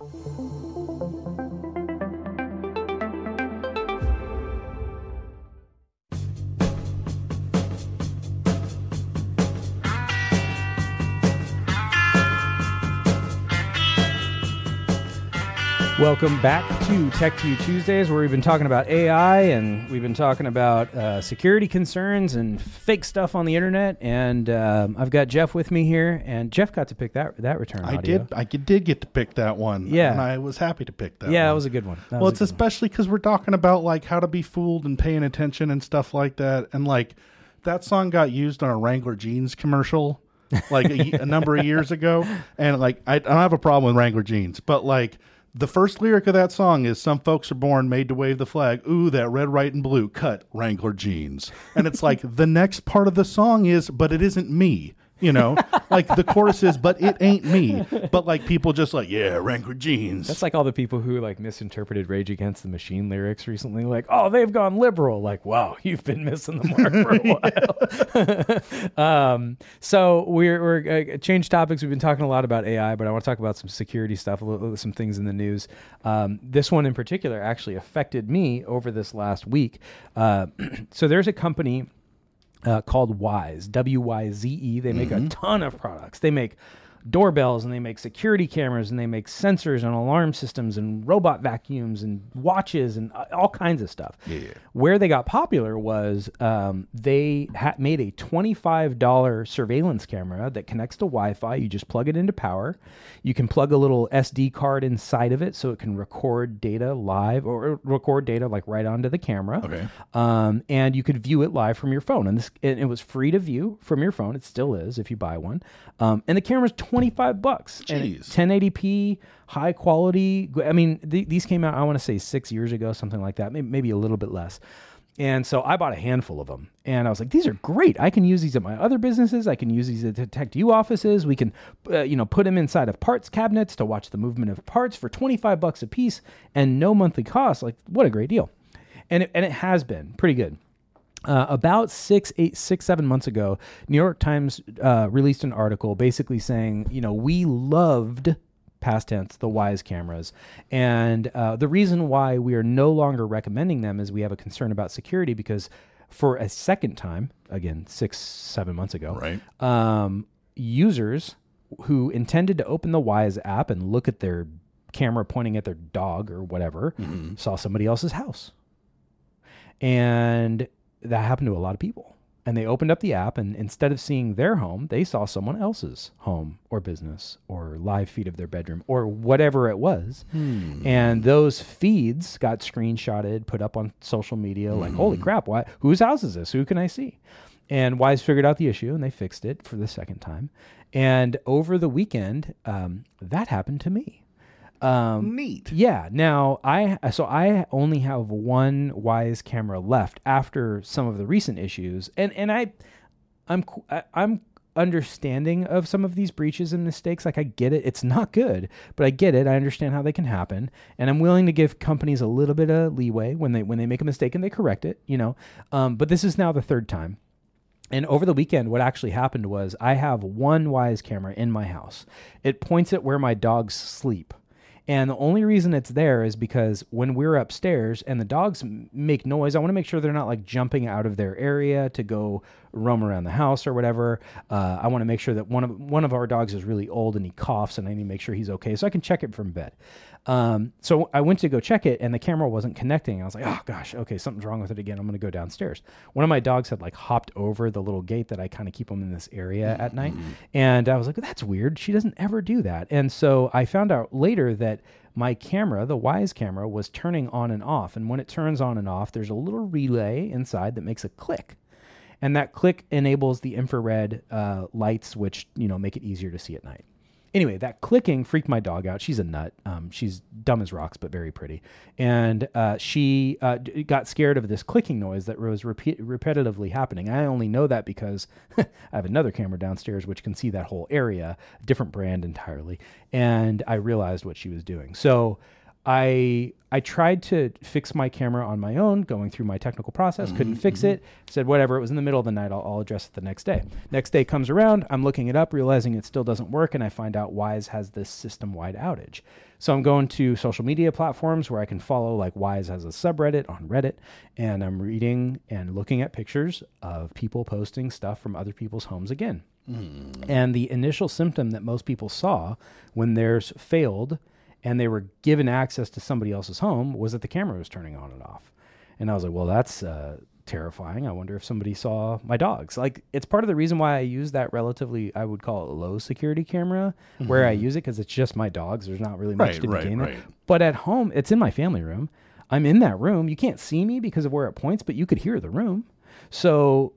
Welcome back to Tech 2U Tuesdays, where we've been talking about AI and we've been talking about uh, security concerns and fake stuff on the internet. And um, I've got Jeff with me here, and Jeff got to pick that that return I audio. did I did get to pick that one. Yeah. and I was happy to pick that. Yeah, one. it was a good one. That well, it's a good one. especially because we're talking about like how to be fooled and paying attention and stuff like that. And like that song got used on a Wrangler jeans commercial like a, a number of years ago. And like I, I don't have a problem with Wrangler jeans, but like the first lyric of that song is "Some folks are born made to wave the flag." Ooh, that red, white, and blue cut Wrangler jeans. And it's like <laughs> the next part of the song is, "But it isn't me." You know, like the chorus is, "But it ain't me." But like people just like, "Yeah, Wrangler jeans." That's like all the people who like misinterpreted Rage Against the Machine lyrics recently. Like, oh, they've gone liberal. Like, wow, you've been missing the mark for a <laughs> while. um, so we're we're uh, change topics. We've been talking a lot about AI, but I want to talk about some security stuff, a little, some things in the news. Um, this one in particular actually affected me over this last week. Uh, <clears throat> so there's a company uh, called Wyze, W Y Z E. They make a ton of products. They make doorbells and they make security cameras and they make sensors and alarm systems and robot vacuums and watches and uh, all kinds of stuff. Where they got popular was um, they ha- made a $25 surveillance camera that connects to Wi Fi. You just plug it into power. You can plug a little SD card inside of it so it can record data live or record data like right onto the camera. Okay. Um, and you could view it live from your phone. And this and it was free to view from your phone. It still is if you buy one. Um, and the camera's 25 bucks. And Jeez. 1080p, high quality. I mean, th- these came out, I want to say six years ago, something like that, maybe, maybe a little bit less. And so I bought a handful of them. And I was like, these are great. I can use these at my other businesses. I can use these at the Tech 2U offices. We can, uh, you know, put them inside of parts cabinets to watch the movement of parts for 25 bucks a piece and no monthly cost. Like, what a great deal. And it, and it has been pretty good. Uh, about six, eight, six, seven months ago, New York Times uh, released an article basically saying, you know, we loved past tense the Wyze cameras, and uh, the reason why we are no longer recommending them is we have a concern about security because for a second time, again six, seven months ago, Right. um, users who intended to open the Wyze app and look at their camera pointing at their dog or whatever saw somebody else's house. And that happened to a lot of people. And they opened up the app, and instead of seeing their home, they saw someone else's home or business or live feed of their bedroom or whatever it was. And those feeds got screenshotted, put up on social media like, holy crap, why, whose house is this? Who can I see? And Wyze figured out the issue and they fixed it for the second time. And over the weekend, um, that happened to me. Um, Neat. yeah. Now I so I only have one Wyze camera left after some of the recent issues, and and I, I'm I'm understanding of some of these breaches and mistakes. Like I get it, it's not good, but I get it. I understand how they can happen, and I'm willing to give companies a little bit of leeway when they when they make a mistake and they correct it. You know, um, but this is now the third time. And over the weekend, what actually happened was I have one Wyze camera in my house. It points at where my dogs sleep. And the only reason it's there is because when we're upstairs and the dogs make noise, I want to make sure they're not like jumping out of their area to go roam around the house or whatever. Uh, I want to make sure that one of one of our dogs is really old and he coughs, and I need to make sure he's okay, so I can check it from bed. Um, so I went to go check it, and the camera wasn't connecting. I was like, oh gosh, okay, something's wrong with it again. I'm going to go downstairs. One of my dogs had like hopped over the little gate that I kind of keep them in this area at night, and I was like, that's weird. She doesn't ever do that. And so I found out later that my camera, the Wyze camera, was turning on and off. And when it turns on and off, there's a little relay inside that makes a click and that click enables the infrared uh, lights, which you know make it easier to see at night. Anyway, that clicking freaked my dog out. She's a nut. Um, she's dumb as rocks, but very pretty. And uh, she uh, d- got scared of this clicking noise that was repeat- repetitively happening. I only know that because <laughs> I have another camera downstairs which can see that whole area, different brand entirely. And I realized what she was doing. So I I tried to fix my camera on my own, going through my technical process, couldn't mm-hmm, fix it. Mm-hmm. Said whatever. It was in the middle of the night. I'll, I'll address it the next day. Next day comes around. I'm looking it up, realizing it still doesn't work, and I find out Wyze has this system-wide outage. So I'm going to social media platforms where I can follow, like Wyze has a subreddit on Reddit, and I'm reading and looking at pictures of people posting stuff from other people's homes again. Hmm. And the initial symptom that most people saw when theirs failed and they were given access to somebody else's home was that the camera was turning on and off. And I was like, well, that's uh, terrifying. I wonder if somebody saw my dogs. Like, it's part of the reason why I use that relatively, I would call it low security camera, where I use it because it's just my dogs. There's not really much Right, to right, gain there. right. But at home, it's in my family room. I'm in that room. You can't see me because of where it points, but you could hear the room. So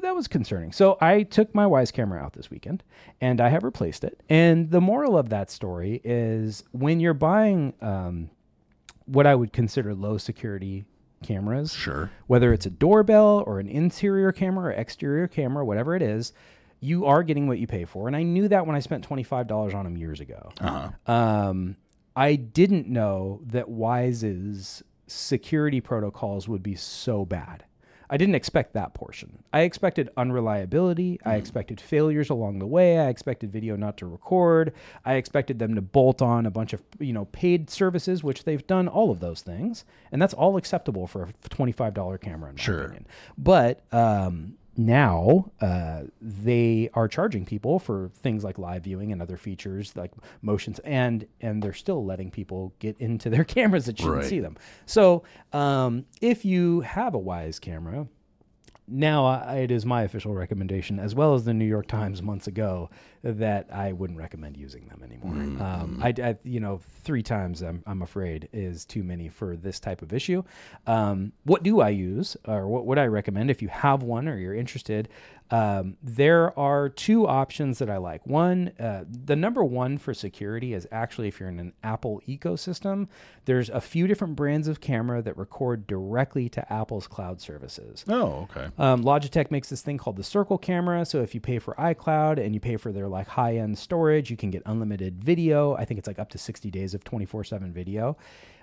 that was concerning. So I took my Wyze camera out this weekend and I have replaced it. And the moral of that story is when you're buying um, what I would consider low security cameras, Sure. whether it's a doorbell or an interior camera or exterior camera, whatever it is, you are getting what you pay for. And I knew that when I spent $25 on them years ago. Uh-huh. Um, I didn't know that Wyze's security protocols would be so bad. I didn't expect that portion. I expected unreliability. I expected failures along the way. I expected video not to record. I expected them to bolt on a bunch of you know paid services, which they've done all of those things, and that's all acceptable for a twenty-five dollar camera, in my Sure. opinion. But um, now uh, they are charging people for things like live viewing and other features like motions, and and they're still letting people get into their <laughs> cameras that shouldn't Right. see them. So um, if you have a Wyze camera, now I, it is my official recommendation, as well as the New York Times months ago, that I wouldn't recommend using them anymore. Um, I, I, you know, three times I'm, I'm afraid is too many for this type of issue. Um, what do I use, or what would I recommend if you have one or you're interested? Um, there are two options that I like. One, uh, the number one for security is actually if you're in an Apple ecosystem, there's a few different brands of camera that record directly to Apple's cloud services. Oh, okay. Um, Logitech makes this thing called the Circle camera. So if you pay for iCloud and you pay for their like high end storage, you can get unlimited video. I think it's like up to 60 days of 24 7 video.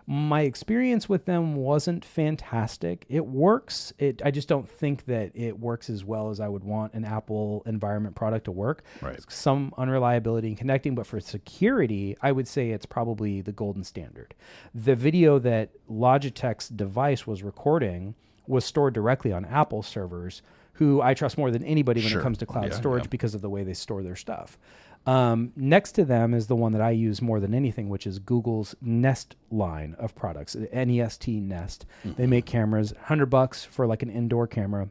My experience with them wasn't fantastic. It works. It I just don't think that it works as well as I would want an Apple environment product to work. Right. Some unreliability in connecting, but for security, I would say it's probably the golden standard. The video that Logitech's device was recording was stored directly on Apple servers, who I trust more than anybody when Sure. it comes to cloud Yeah, storage yeah. because of the way they store their stuff. Um, next to them is the one that I use more than anything, which is Google's Nest line of products, the NEST Nest. They make cameras, hundred bucks for like an indoor camera,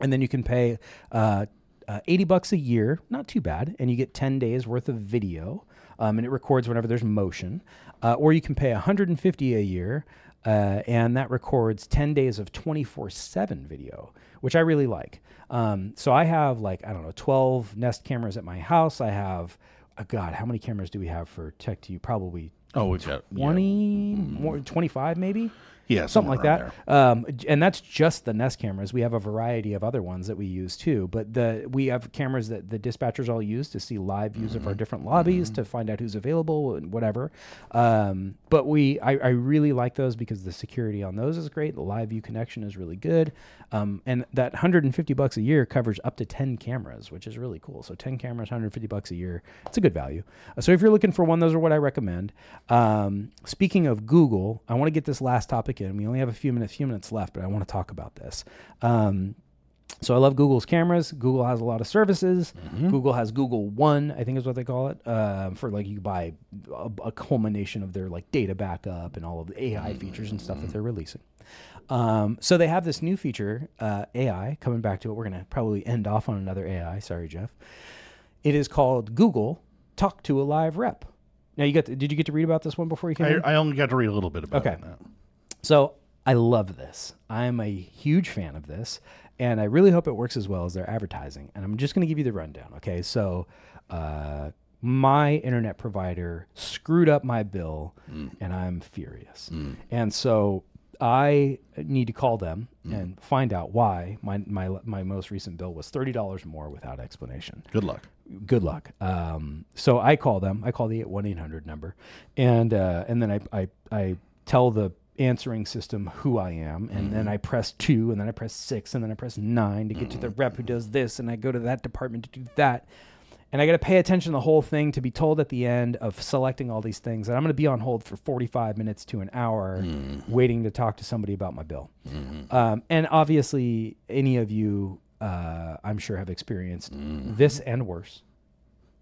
and then you can pay uh, uh, eighty bucks a year, not too bad, and you get ten days worth of video, um, and it records whenever there's motion, uh, or you can pay one hundred and fifty a year. Uh, and that records 10 days of 24 7 video, which I really like. Um, so I have like, I don't know, 12 Nest cameras at my house. I have, uh, God, how many cameras do we have for Tech 2U? Probably Oh, we've got yeah. 20, more, 25 maybe? Yeah, something like that. Um, and that's just the Nest cameras. We have a variety of other ones that we use too. But the we have cameras that the dispatchers all use to see live views of our different lobbies to find out who's available and whatever. Um, but we I, I really like those because the security on those is great. The live view connection is really good. Um, and that 150 bucks a year covers up to 10 cameras, which is really cool. So 10 cameras, 150 bucks a year. It's a good value. Uh, so if you're looking for one, those are what I recommend. Um, speaking of Google, I want to get this last topic in. We only have a few minutes, few minutes left, but I want to talk about this. Um, so I love Google's cameras. Google has a lot of services. Google has Google One, I think is what they call it, uh, for like you buy a, a culmination of their like data backup and all of the AI features and stuff that they're releasing. Um, so they have this new feature, uh, AI. Coming back to it, we're gonna probably end off on another AI. Sorry, Jeff. It is called Google Talk to a Live Rep. Now you got. To, did you get to read about this one before you came? in? I, I only got to read a little bit about Okay. it now. So I love this. I'm a huge fan of this, and I really hope it works as well as their advertising. And I'm just going to give you the rundown. Okay, so uh, my internet provider screwed up my bill, and I'm furious. And so I need to call them and find out why my my my most recent bill was thirty dollars more without explanation Good luck. good luck. Um, so I call them. I call the one eight hundred number, and uh, and then I, I I tell the answering system who I am, and then I press two, and then I press six, and then I press nine to get to the rep who does this, and I go to that department to do that. And I got to pay attention to the whole thing to be told at the end of selecting all these things that I'm going to be on hold for 45 minutes to an hour waiting to talk to somebody about my bill. Um, and obviously, any of you, uh, I'm sure, have experienced this and worse.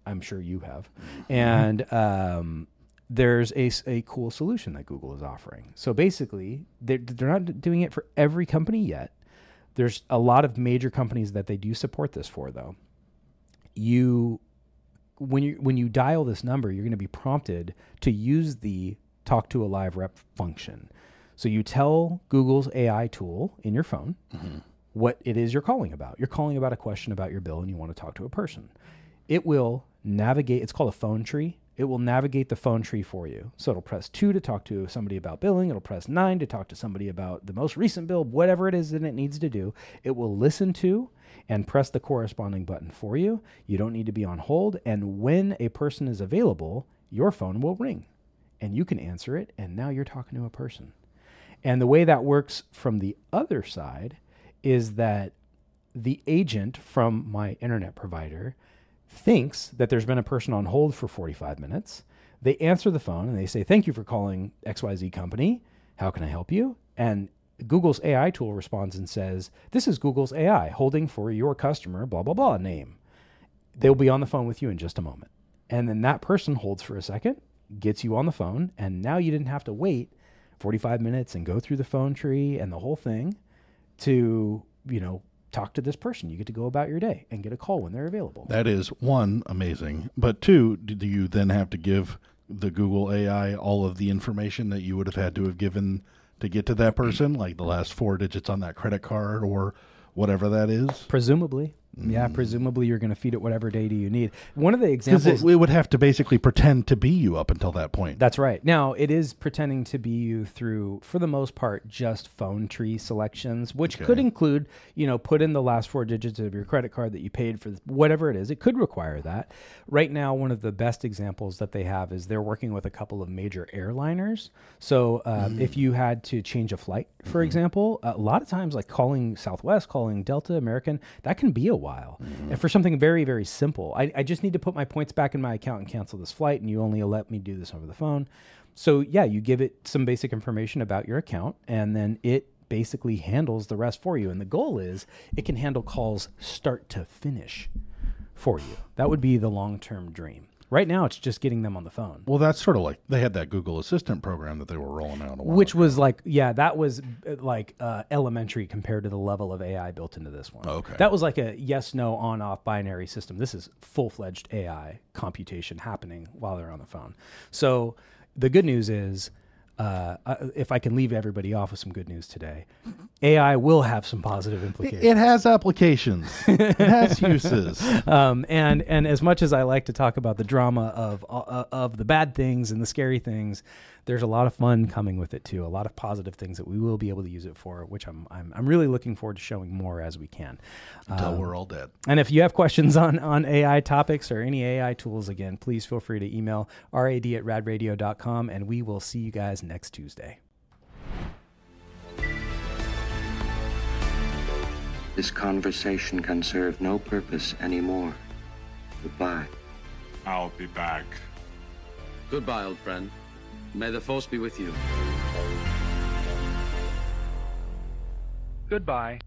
I'm sure you have. And um, there's a, a cool solution that Google is offering. So basically, they're, they're not doing it for every company yet. There's a lot of major companies that they do support this for, though. You when you when you dial this number, you're going to be prompted to use the talk to a live rep function. So you tell Google's AI tool in your phone mm-hmm. what it is you're calling about. You're calling about a question about your bill and you want to talk to a person. It will navigate, it's called a phone tree. It will navigate the phone tree for you. So it'll press two to talk to somebody about billing. It'll press nine to talk to somebody about the most recent bill, whatever it is that it needs to do. It will listen to and press the corresponding button for you. You don't need to be on hold. And when a person is available, your phone will ring and you can answer it. And now you're talking to a person. And the way that works from the other side is that the agent from my internet provider thinks that there's been a person on hold for 45 minutes. They answer the phone and they say, Thank you for calling XYZ company. How can I help you? And Google's AI tool responds and says, This is Google's AI holding for your customer, blah, blah, blah name. They'll be on the phone with you in just a moment. And then that person holds for a second, gets you on the phone, and now you didn't have to wait 45 minutes and go through the phone tree and the whole thing to, you know, talk to this person. You get to go about your day and get a call when they're available. That is one amazing, but two, do you then have to give the Google AI all of the information that you would have had to have given to get to that person, like the last four digits on that credit card or whatever that is? Presumably, Yeah, mm. presumably you're going to feed it whatever data you need. One of the examples it, it would have to basically pretend to be you up until that point. That's right. Now, it is pretending to be you through, for the most part, just phone tree selections, which could include, you know, put in the last four digits of your credit card that you paid for, whatever it is. It could require that. Right now, one of the best examples that they have is they're working with a couple of major airliners. So, uh, mm. if you had to change a flight, for mm-hmm. example, a lot of times, like calling Southwest, calling Delta, American, that can be a while. Mm-hmm. And for something very, very simple, I, I just need to put my points back in my account and cancel this flight, and you only let me do this over the phone. So, yeah, you give it some basic information about your account, and then it basically handles the rest for you. And the goal is it can handle calls start to finish for you. That would be the long term dream. Right now, it's just getting them on the phone. well, that's sort of like they had that Google Assistant program that they were rolling out a while Which ago. was like, yeah, that was uh, like uh, elementary compared to the level of AI built into this one. Okay. That was like a yes, no, on, off binary system. This is full fledged AI computation happening while they're on the phone. So the good news is, uh, uh, if I can leave everybody off with some good news today, AI will have some positive implications. It has applications. it has uses. <laughs> um, and and as much as I like to talk about the drama of uh, of the bad things and the scary things, there's a lot of fun coming with it too. A lot of positive things that we will be able to use it for, which I'm I'm, I'm really looking forward to showing more as we can. Until we're all dead. And if you have questions on, on AI topics or any AI tools, again, please feel free to email rad at radradio.com and we will see you guys next Tuesday. This conversation can serve no purpose anymore. Goodbye. I'll be back. Goodbye, old friend. May the force be with you. Goodbye.